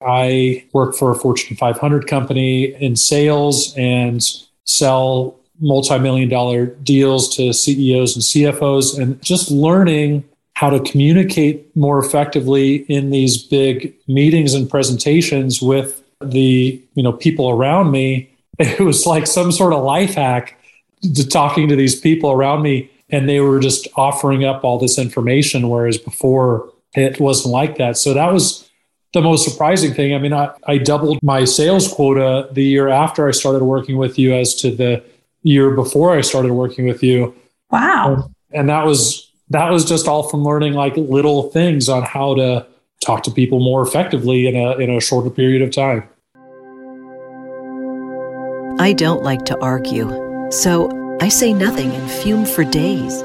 I work for a Fortune 500 company in sales and sell multi-million dollar deals to CEOs and CFOs and just learning how to communicate more effectively in these big meetings and presentations with the you know people around me. It was like some sort of life hack to talking to these people around me and they were just offering up all this information whereas before it wasn't like that. So that was the most surprising thing i mean I, I doubled my sales quota the year after i started working with you as to the year before i started working with you wow and, and that was that was just all from learning like little things on how to talk to people more effectively in a in a shorter period of time. I don't like to argue, so I say nothing and fume for days.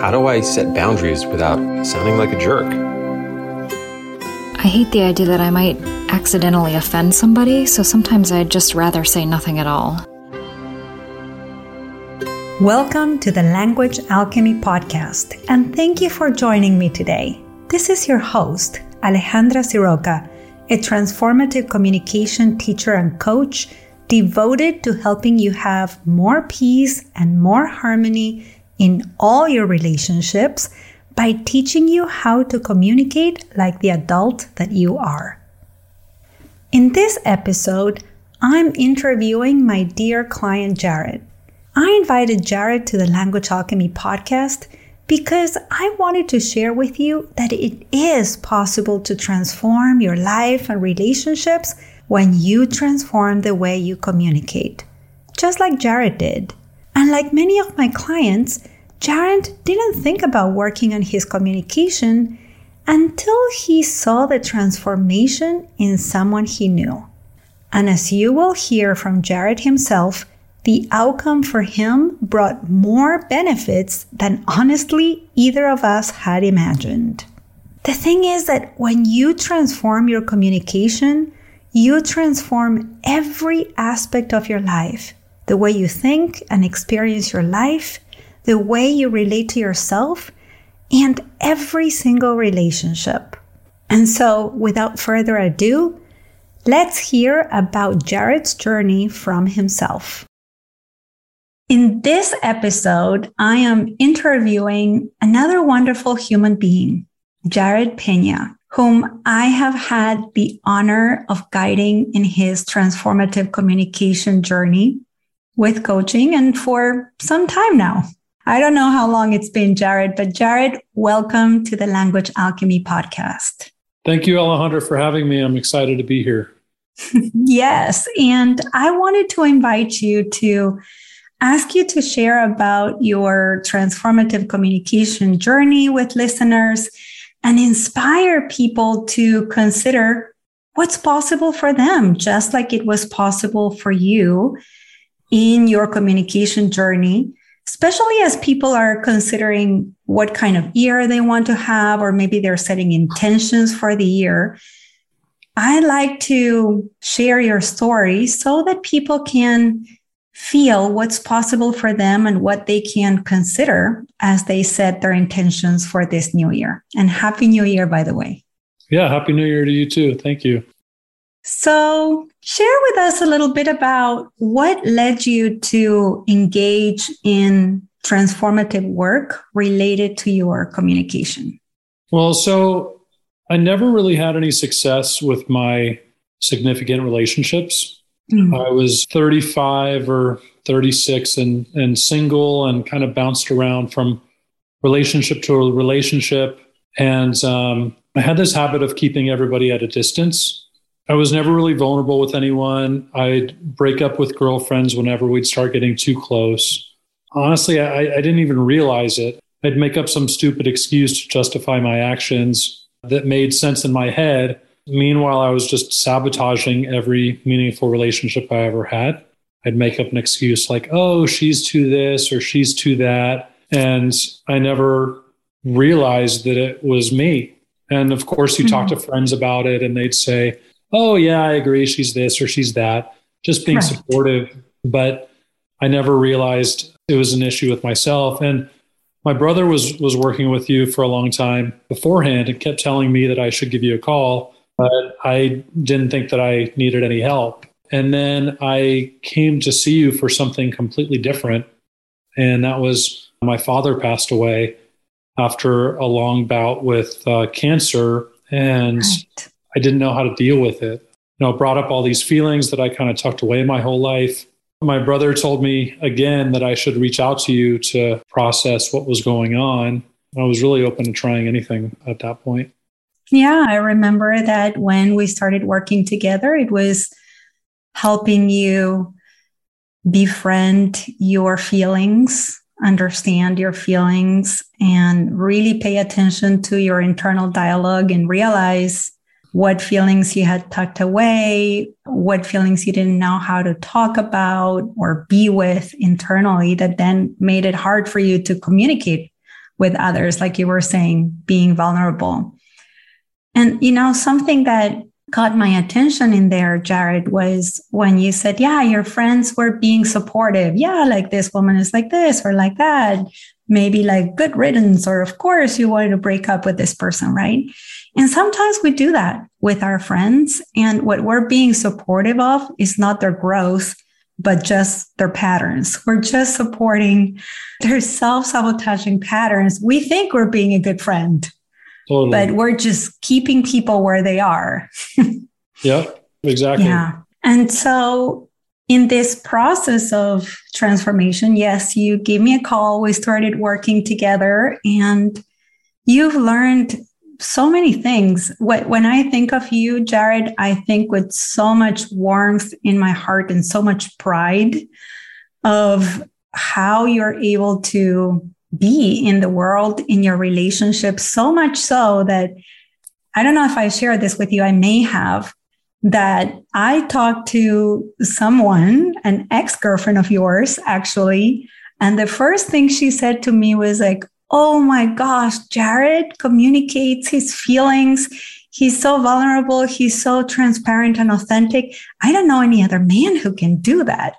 How do I set boundaries without sounding like a jerk? I hate the idea that I might accidentally offend somebody, so sometimes I'd just rather say nothing at all. Welcome to the Language Alchemy Podcast, and thank you for joining me today. This is your host, Alejandra Siroca, a transformative communication teacher and coach devoted to helping you have more peace and more harmony in all your relationships by teaching you how to communicate like the adult that you are. In this episode, I'm interviewing my dear client Jared. I invited Jared to the Language Alchemy podcast because I wanted to share with you that it is possible to transform your life and relationships when you transform the way you communicate, just like Jared did. And like many of my clients, Jared didn't think about working on his communication until he saw the transformation in someone he knew. And as you will hear from Jared himself, the outcome for him brought more benefits than honestly either of us had imagined. The thing is that when you transform your communication, you transform every aspect of your life the way you think and experience your life, the way you relate to yourself, and every single relationship. And so, without further ado, let's hear about Jared's journey from himself. In this episode, I am interviewing another wonderful human being, Jared Pena, whom I have had the honor of guiding in his transformative communication journey with coaching and for some time now. I don't know how long it's been, Jared, but Jared, welcome to the Language Alchemy podcast. Thank you, Alejandra, for having me. I'm excited to be here. yes. And I wanted to invite you to ask you to share about your transformative communication journey with listeners and inspire people to consider what's possible for them, just like it was possible for you in your communication journey, especially as people are considering what kind of year they want to have, or maybe they're setting intentions for the year. I like to share your story so that people can feel what's possible for them and what they can consider as they set their intentions for this new year. And Happy New Year, by the way. Yeah, Happy New Year to you too. Thank you. So, share with us a little bit about what led you to engage in transformative work related to your communication. Well, so I never really had any success with my significant relationships. Mm-hmm. I was 35 or 36 and, and single and kind of bounced around from relationship to relationship. And um, I had this habit of keeping everybody at a distance. I was never really vulnerable with anyone. I'd break up with girlfriends whenever we'd start getting too close. Honestly, I, I didn't even realize it. I'd make up some stupid excuse to justify my actions that made sense in my head Meanwhile, I was just sabotaging every meaningful relationship I ever had. I'd make up an excuse like, oh, she's to this or she's to that. And I never realized that it was me. And of course, you mm-hmm. talk to friends about it and they'd say, oh, yeah, I agree. She's this or she's that. Just being right. supportive. But I never realized it was an issue with myself. And my brother was was working with you for a long time beforehand and kept telling me that I should give you a call but I didn't think that I needed any help. And then I came to see you for something completely different. And that was my father passed away after a long bout with uh, cancer. And right. I didn't know how to deal with it. You know, it brought up all these feelings that I kind of tucked away my whole life. My brother told me again that I should reach out to you to process what was going on. I was really open to trying anything at that point. Yeah, I remember that when we started working together, it was helping you befriend your feelings, understand your feelings, and really pay attention to your internal dialogue and realize what feelings you had tucked away, what feelings you didn't know how to talk about or be with internally that then made it hard for you to communicate with others, like you were saying, being vulnerable. And, you know, something that caught my attention in there, Jared, was when you said, yeah, your friends were being supportive. Yeah, like this woman is like this or like that. Maybe like good riddance, or of course you wanted to break up with this person, right? And sometimes we do that with our friends. And what we're being supportive of is not their growth, but just their patterns. We're just supporting their self sabotaging patterns. We think we're being a good friend Totally. But we're just keeping people where they are. yeah, exactly. Yeah. And so in this process of transformation, yes, you gave me a call. We started working together and you've learned so many things. When I think of you, Jared, I think with so much warmth in my heart and so much pride of how you're able to be in the world, in your relationship, so much so that I don't know if I shared this with you, I may have, that I talked to someone, an ex girlfriend of yours, actually. And the first thing she said to me was like, Oh my gosh, Jared communicates his feelings. He's so vulnerable. He's so transparent and authentic. I don't know any other man who can do that.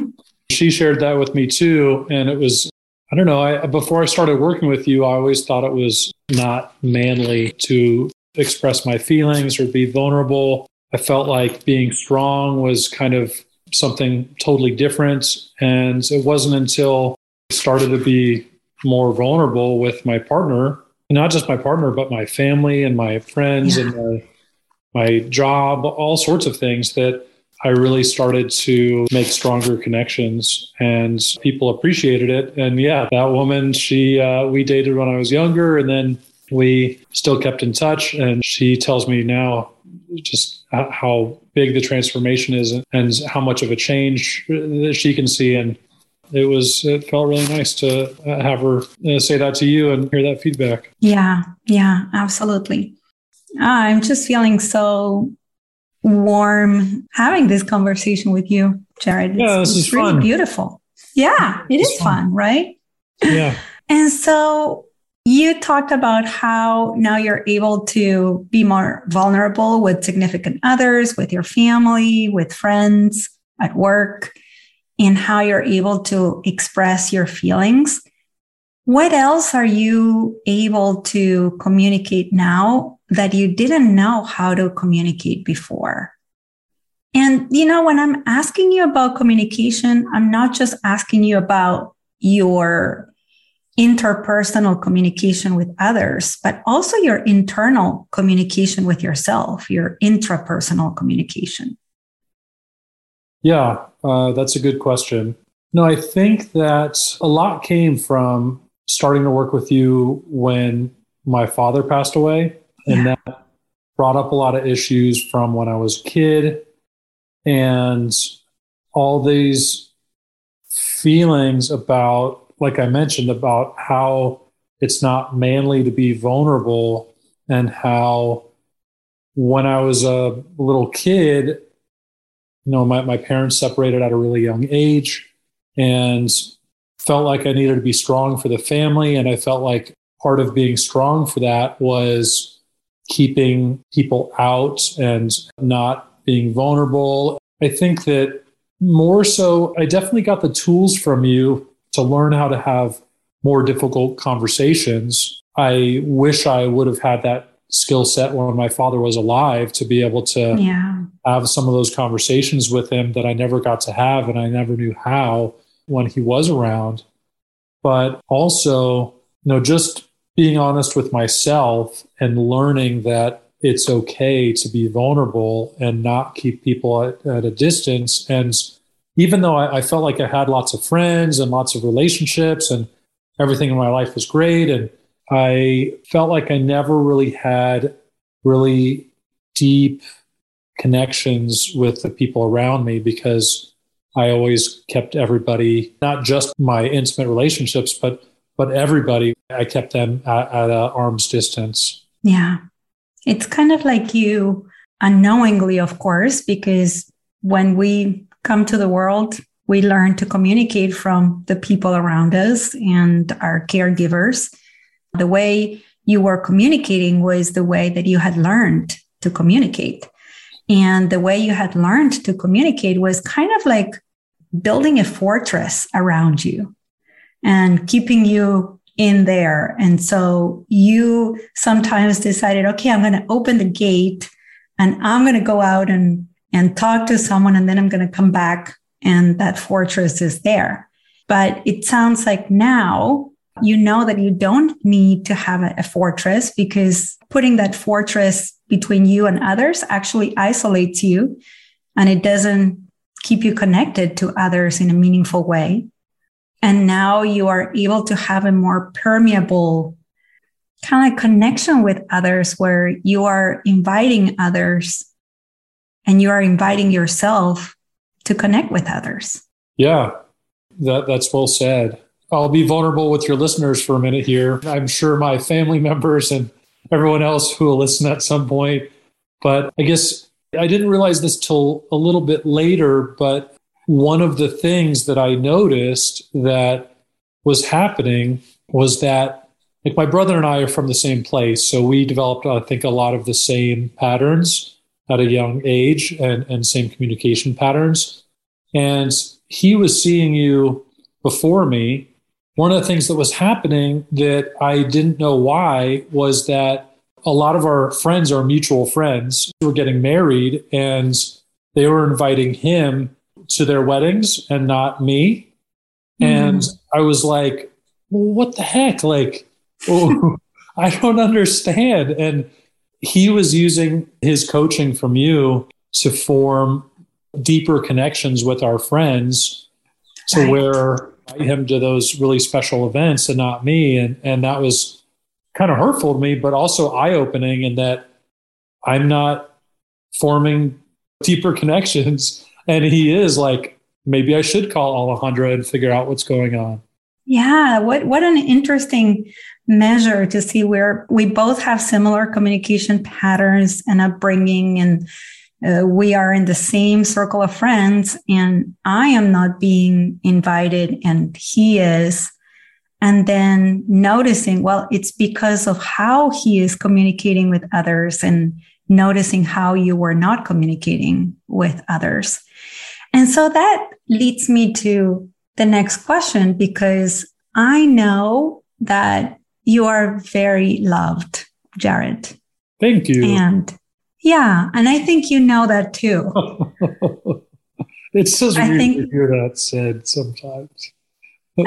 she shared that with me too. And it was I don't know. I, before I started working with you, I always thought it was not manly to express my feelings or be vulnerable. I felt like being strong was kind of something totally different. And it wasn't until I started to be more vulnerable with my partner, not just my partner, but my family and my friends yeah. and my, my job, all sorts of things that I really started to make stronger connections and people appreciated it. And yeah, that woman, she, uh, we dated when I was younger and then we still kept in touch. And she tells me now just how big the transformation is and how much of a change that she can see. And it was, it felt really nice to have her uh, say that to you and hear that feedback. Yeah. Yeah, absolutely. I'm just feeling so warm having this conversation with you, Jared. It's, yeah, this is really fun. beautiful. Yeah, it it's is fun. fun, right? Yeah. and so you talked about how now you're able to be more vulnerable with significant others, with your family, with friends, at work, and how you're able to express your feelings. What else are you able to communicate now that you didn't know how to communicate before? And, you know, when I'm asking you about communication, I'm not just asking you about your interpersonal communication with others, but also your internal communication with yourself, your intrapersonal communication. Yeah, uh, that's a good question. No, I think that a lot came from starting to work with you when my father passed away. And yeah. that brought up a lot of issues from when I was a kid and all these feelings about, like I mentioned, about how it's not manly to be vulnerable and how when I was a little kid, you know, my, my parents separated at a really young age. And felt like I needed to be strong for the family. And I felt like part of being strong for that was keeping people out and not being vulnerable. I think that more so, I definitely got the tools from you to learn how to have more difficult conversations. I wish I would have had that skill set when my father was alive to be able to Yeah. have some of those conversations with him that I never got to have and I never knew how when he was around. But also, you know, just being honest with myself and learning that it's okay to be vulnerable and not keep people at, at a distance. And even though I, I felt like I had lots of friends and lots of relationships and everything in my life was great, and I felt like I never really had really deep connections with the people around me because I always kept everybody, not just my intimate relationships, but but everybody, I kept them at, at arm's distance. Yeah. It's kind of like you unknowingly, of course, because when we come to the world, we learn to communicate from the people around us and our caregivers. The way you were communicating was the way that you had learned to communicate. And the way you had learned to communicate was kind of like building a fortress around you and keeping you in there. And so you sometimes decided, okay, I'm going to open the gate and I'm going to go out and, and talk to someone and then I'm going to come back and that fortress is there. But it sounds like now you know that you don't need to have a, fortress because putting that fortress between you and others actually isolates you and it doesn't keep you connected to others in a meaningful way. And now you are able to have a more permeable kind of connection with others where you are inviting others and you are inviting yourself to connect with others. Yeah, that, that's well said. I'll be vulnerable with your listeners for a minute here. I'm sure my family members and everyone else who will listen at some point. But I guess I didn't realize this till a little bit later. But one of the things that I noticed that was happening was that, like, my brother and I are from the same place. So we developed, I think, a lot of the same patterns at a young age and, and same communication patterns. And he was seeing you before me. One of the things that was happening that I didn't know why was that a lot of our friends, our mutual friends, were getting married and they were inviting him to their weddings and not me. Mm. And I was like, well, what the heck? Like, oh, I don't understand. And he was using his coaching from you to form deeper connections with our friends to right. where him to those really special events and not me. And, and that was kind of hurtful to me, but also eye opening in that I'm not forming deeper connections. And he is like, maybe I should call Alejandra and figure out what's going on. Yeah, what what an interesting measure to see where we both have similar communication patterns and upbringing and uh, we are in the same circle of friends and I am not being invited and he is. And then noticing, well, it's because of how he is communicating with others and noticing how you were not communicating with others. And so that leads me to the next question because I know that you are very loved, Jared. Thank you. And yeah, and I think you know that too. it's just I weird think, to hear that said sometimes.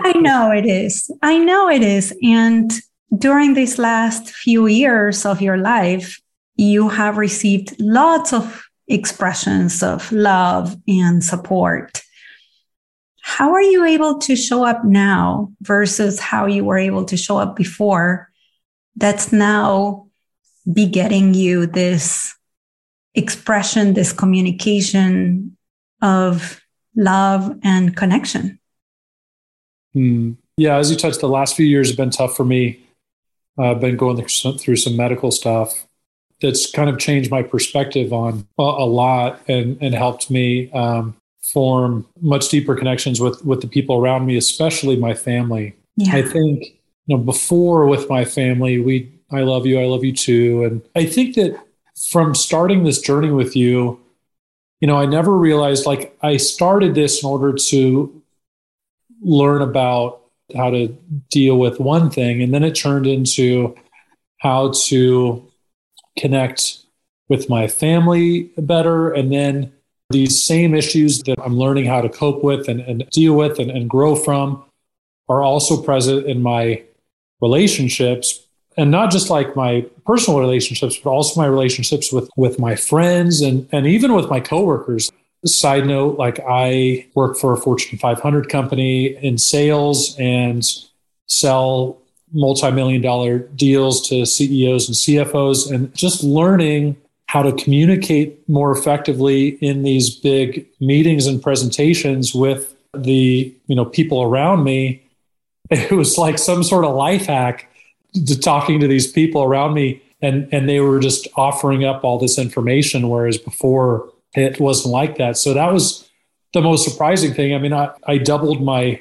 I know it is. I know it is. And during these last few years of your life, you have received lots of expressions of love and support. How are you able to show up now versus how you were able to show up before? That's now begetting you this expression, this communication of love and connection. Hmm. Yeah, as you touched, the last few years have been tough for me. I've been going through some, medical stuff that's kind of changed my perspective on a, a lot and, and helped me um, form much deeper connections with, with the people around me, especially my family. Yeah. I think, you know, before with my family, we, I love you, I love you too. And I think that from starting this journey with you, you know, I never realized like I started this in order to learn about how to deal with one thing, and then it turned into how to connect with my family better. And then these same issues that I'm learning how to cope with and, and deal with and, and grow from are also present in my relationships. And not just like my personal relationships but also my relationships with with my friends and and even with my coworkers. Side note like i work for a fortune 500 company in sales and sell multi-million dollar deals to ceos and cfos and just learning how to communicate more effectively in these big meetings and presentations with the you know people around me. It was like some sort of life hack to talking to these people around me and and they were just offering up all this information whereas before it wasn't like that. So that was the most surprising thing. I mean i, I doubled my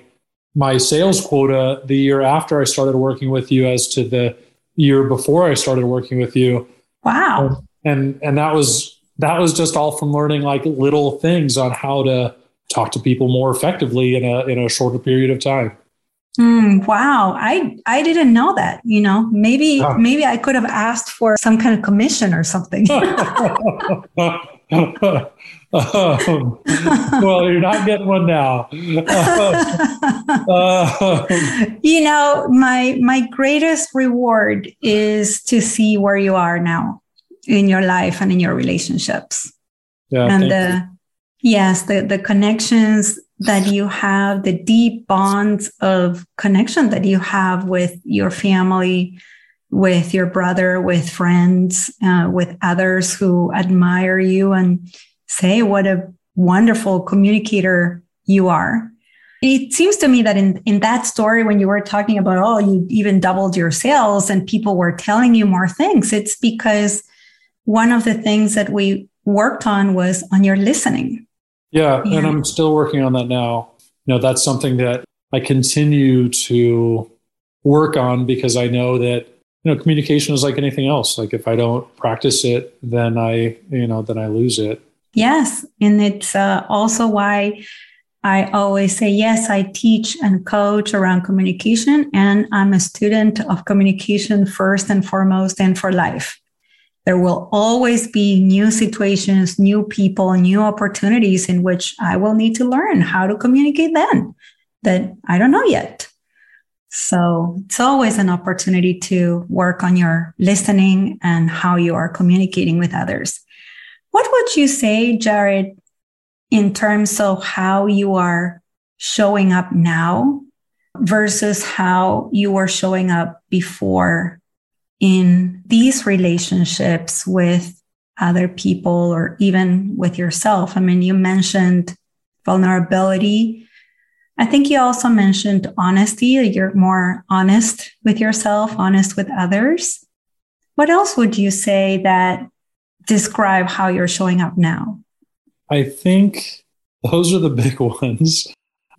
my sales quota the year after i started working with you as to the year before i started working with you. Wow um, and and that was that was just all from learning like little things on how to talk to people more effectively in a in a shorter period of time Mm, wow, I I didn't know that. You know, maybe maybe I could have asked for some kind of commission or something. um, well, you're not getting one now. you know, my my greatest reward is to see where you are now in your life and in your relationships. Yeah, and the you. yes, the the connections that you have, the deep bonds of connection that you have with your family, with your brother, with friends, uh, with others who admire you and say what a wonderful communicator you are. It seems to me that in, in that story, when you were talking about, oh, you even doubled your sales and people were telling you more things, it's because one of the things that we worked on was on your listening yeah, yeah, and I'm still working on that now. You know, that's something that I continue to work on because I know that you know communication is like anything else. Like if I don't practice it, then I you know then I lose it. Yes, and it's uh, also why I always say yes. I teach and coach around communication, and I'm a student of communication first and foremost, and for life. There will always be new situations, new people, new opportunities in which I will need to learn how to communicate then that I don't know yet. So it's always an opportunity to work on your listening and how you are communicating with others. What would you say, Jared, in terms of how you are showing up now versus how you were showing up before in these relationships with other people or even with yourself? I mean, you mentioned vulnerability. I think you also mentioned honesty. You're more honest with yourself, honest with others. What else would you say that describe how you're showing up now? I think those are the big ones.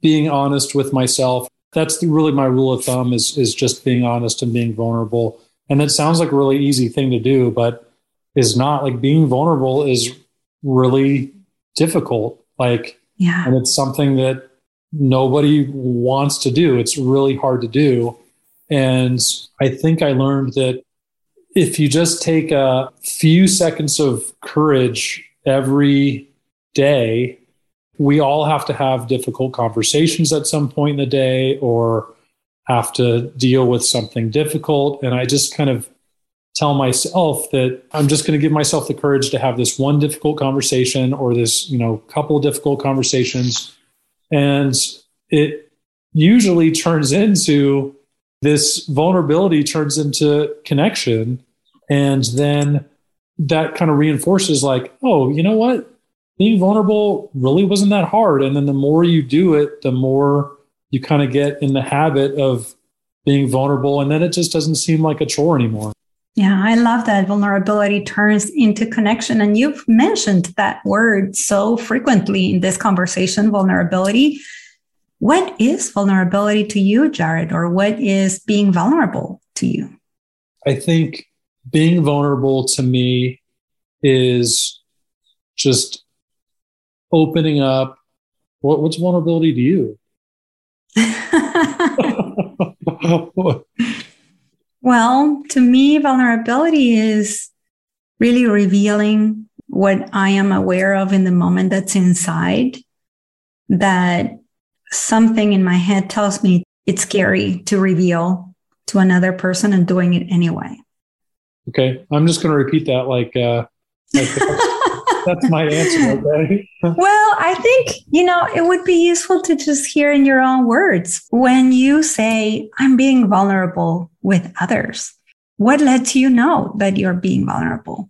Being honest with myself. That's really my rule of thumb is, is just being honest and being vulnerable. And it sounds like a really easy thing to do, but is not like being vulnerable is really difficult. Like, yeah. and it's something that nobody wants to do. It's really hard to do. And I think I learned that if you just take a few seconds of courage every day, we all have to have difficult conversations at some point in the day or have to deal with something difficult. And I just kind of tell myself that I'm just going to give myself the courage to have this one difficult conversation or this, you know, couple difficult conversations. And it usually turns into this vulnerability turns into connection. And then that kind of reinforces like, oh, you know what? Being vulnerable really wasn't that hard. And then the more you do it, the more you kind of get in the habit of being vulnerable and then it just doesn't seem like a chore anymore. Yeah, I love that vulnerability turns into connection. And you've mentioned that word so frequently in this conversation vulnerability. What is vulnerability to you, Jared, or what is being vulnerable to you? I think being vulnerable to me is just opening up. What, what's vulnerability to you? well, to me, vulnerability is really revealing what I am aware of in the moment that's inside, that something in my head tells me it's scary to reveal to another person and doing it anyway. Okay. I'm just going to repeat that like, uh, like that's my answer. Okay. well, I think, you know, it would be useful to just hear in your own words when you say, I'm being vulnerable with others. What lets you know that you're being vulnerable?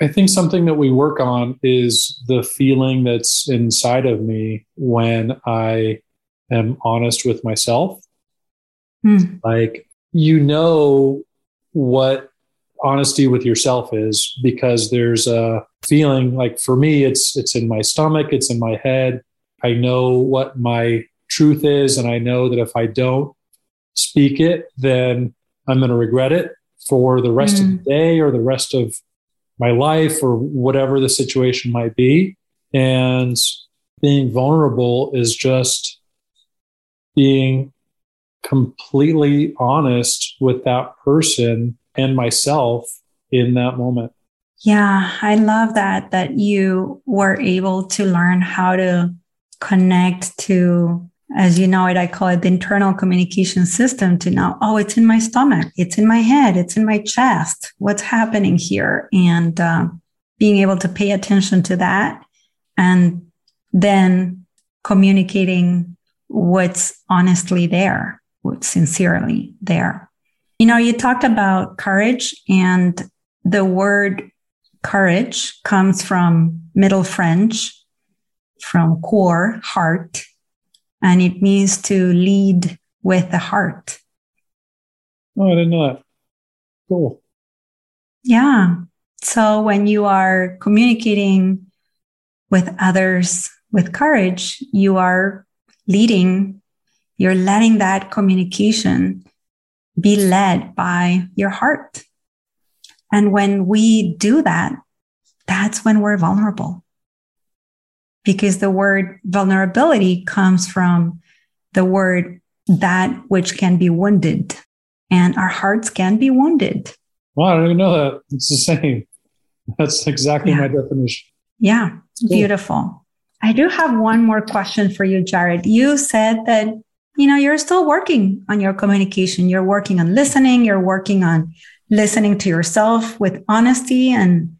I think something that we work on is the feeling that's inside of me when I am honest with myself. Hmm. Like, you know what honesty with yourself is because there's a feeling like for me it's it's in my stomach it's in my head i know what my truth is and i know that if i don't speak it then i'm going to regret it for the rest mm. of the hmm. day or the rest of my life or whatever the situation might be and being vulnerable is just being completely honest with that person and myself in that moment. Yeah, I love that that you were able to learn how to connect to as you know it, I call it the internal communication system to know, oh, it's in my stomach, it's in my head, it's in my chest. What's happening here? And uh, being able to pay attention to that and then communicating what's honestly there, what's sincerely there. You know, you talked about courage, and the word courage comes from Middle French, from core, heart, and it means to lead with the heart. Oh, I didn't know that. Cool. Yeah. So when you are communicating with others with courage, you are leading, you're letting that communication be led by your heart. And when we do that, that's when we're vulnerable. Because the word vulnerability comes from the word that which can be wounded. And our hearts can be wounded. Well, I don't even know that. It's the same. That's exactly yeah. my definition. Yeah, cool. beautiful. I do have one more question for you, Jared. You said that you know, you're still working on your communication. You're working on listening. You're working on listening to yourself with honesty and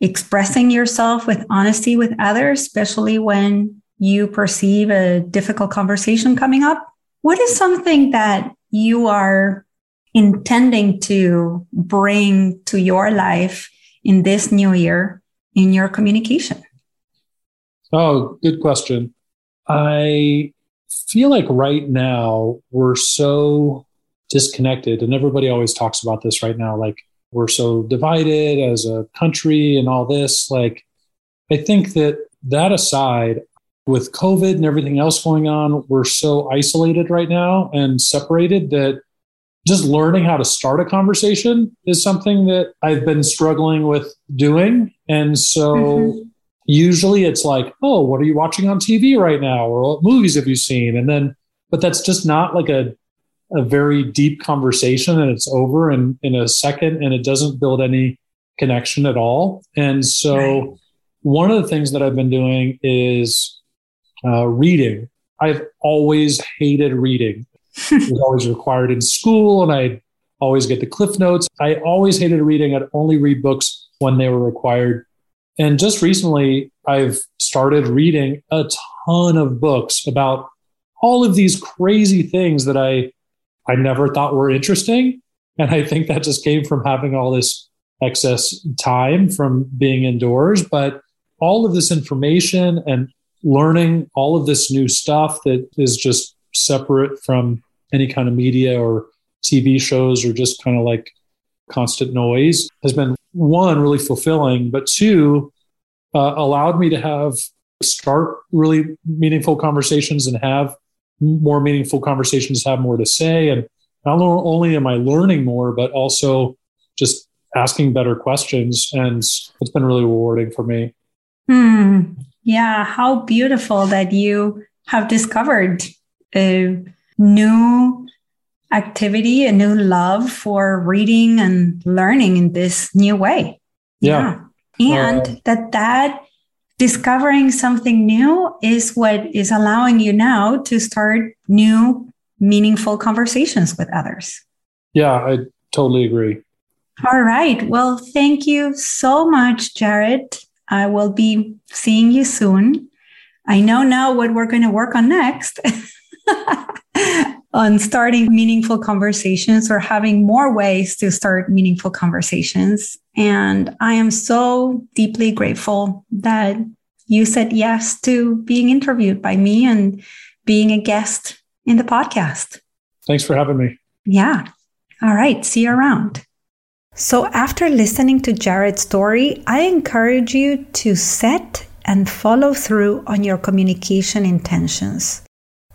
expressing yourself with honesty with others, especially when you perceive a difficult conversation coming up. What is something that you are intending to bring to your life in this new year in your communication? Oh, good question. I feel like right now we're so disconnected, and everybody always talks about this right now. Like we're so divided as a country and all this. Like, I think that that aside, with COVID and everything else going on, we're so isolated right now and separated that just learning how to start a conversation is something that I've been struggling with doing. And so mm-hmm usually it's like, oh, what are you watching on TV right now? Or what movies have you seen? And then, but that's just not like a, a very deep conversation and it's over in, in a second and it doesn't build any connection at all. And so right. one of the things that I've been doing is uh, reading. I've always hated reading. it was always required in school and I always get the cliff notes. I always hated reading. I'd only read books when they were required and just recently, I've started reading a ton of books about all of these crazy things that I I never thought were interesting. And I think that just came from having all this excess time from being indoors. But all of this information and learning all of this new stuff that is just separate from any kind of media or TV shows or just kind of like constant noise has been one really fulfilling, but two uh, allowed me to have start really meaningful conversations and have more meaningful conversations, have more to say, and not only am I learning more, but also just asking better questions, and it's been really rewarding for me. Hmm. Yeah, how beautiful that you have discovered a new activity, a new love for reading and learning in this new way. Yeah. yeah. And uh, that that discovering something new is what is allowing you now to start new meaningful conversations with others. Yeah, I totally agree. All right. Well, thank you so much, Jared. I will be seeing you soon. I know now what we're going to work on next on starting meaningful conversations or having more ways to start meaningful conversations. And I am so deeply grateful that you said yes to being interviewed by me and being a guest in the podcast. Thanks for having me. Yeah. All right. See you around. So, after listening to Jared's story, I encourage you to set and follow through on your communication intentions.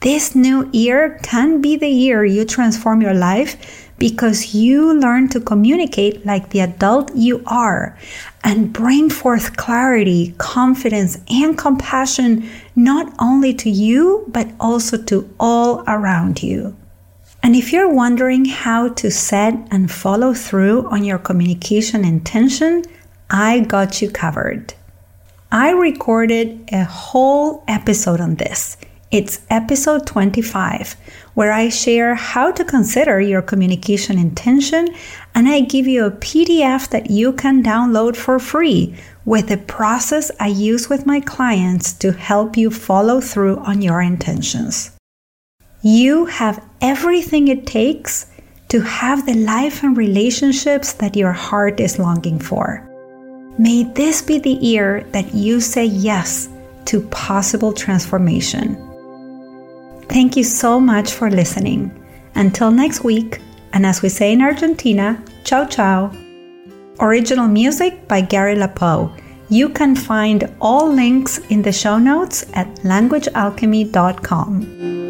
This new year can be the year you transform your life because you learn to communicate like the adult you are and bring forth clarity, confidence, and compassion not only to you, but also to all around you. And if you're wondering how to set and follow through on your communication intention, I got you covered. I recorded a whole episode on this it's episode 25, where I share how to consider your communication intention and I give you a PDF that you can download for free with the process I use with my clients to help you follow through on your intentions. You have everything it takes to have the life and relationships that your heart is longing for. May this be the year that you say yes to possible transformation. Thank you so much for listening. Until next week, and as we say in Argentina, ciao ciao. Original music by Gary LaPoe. You can find all links in the show notes at languagealchemy.com.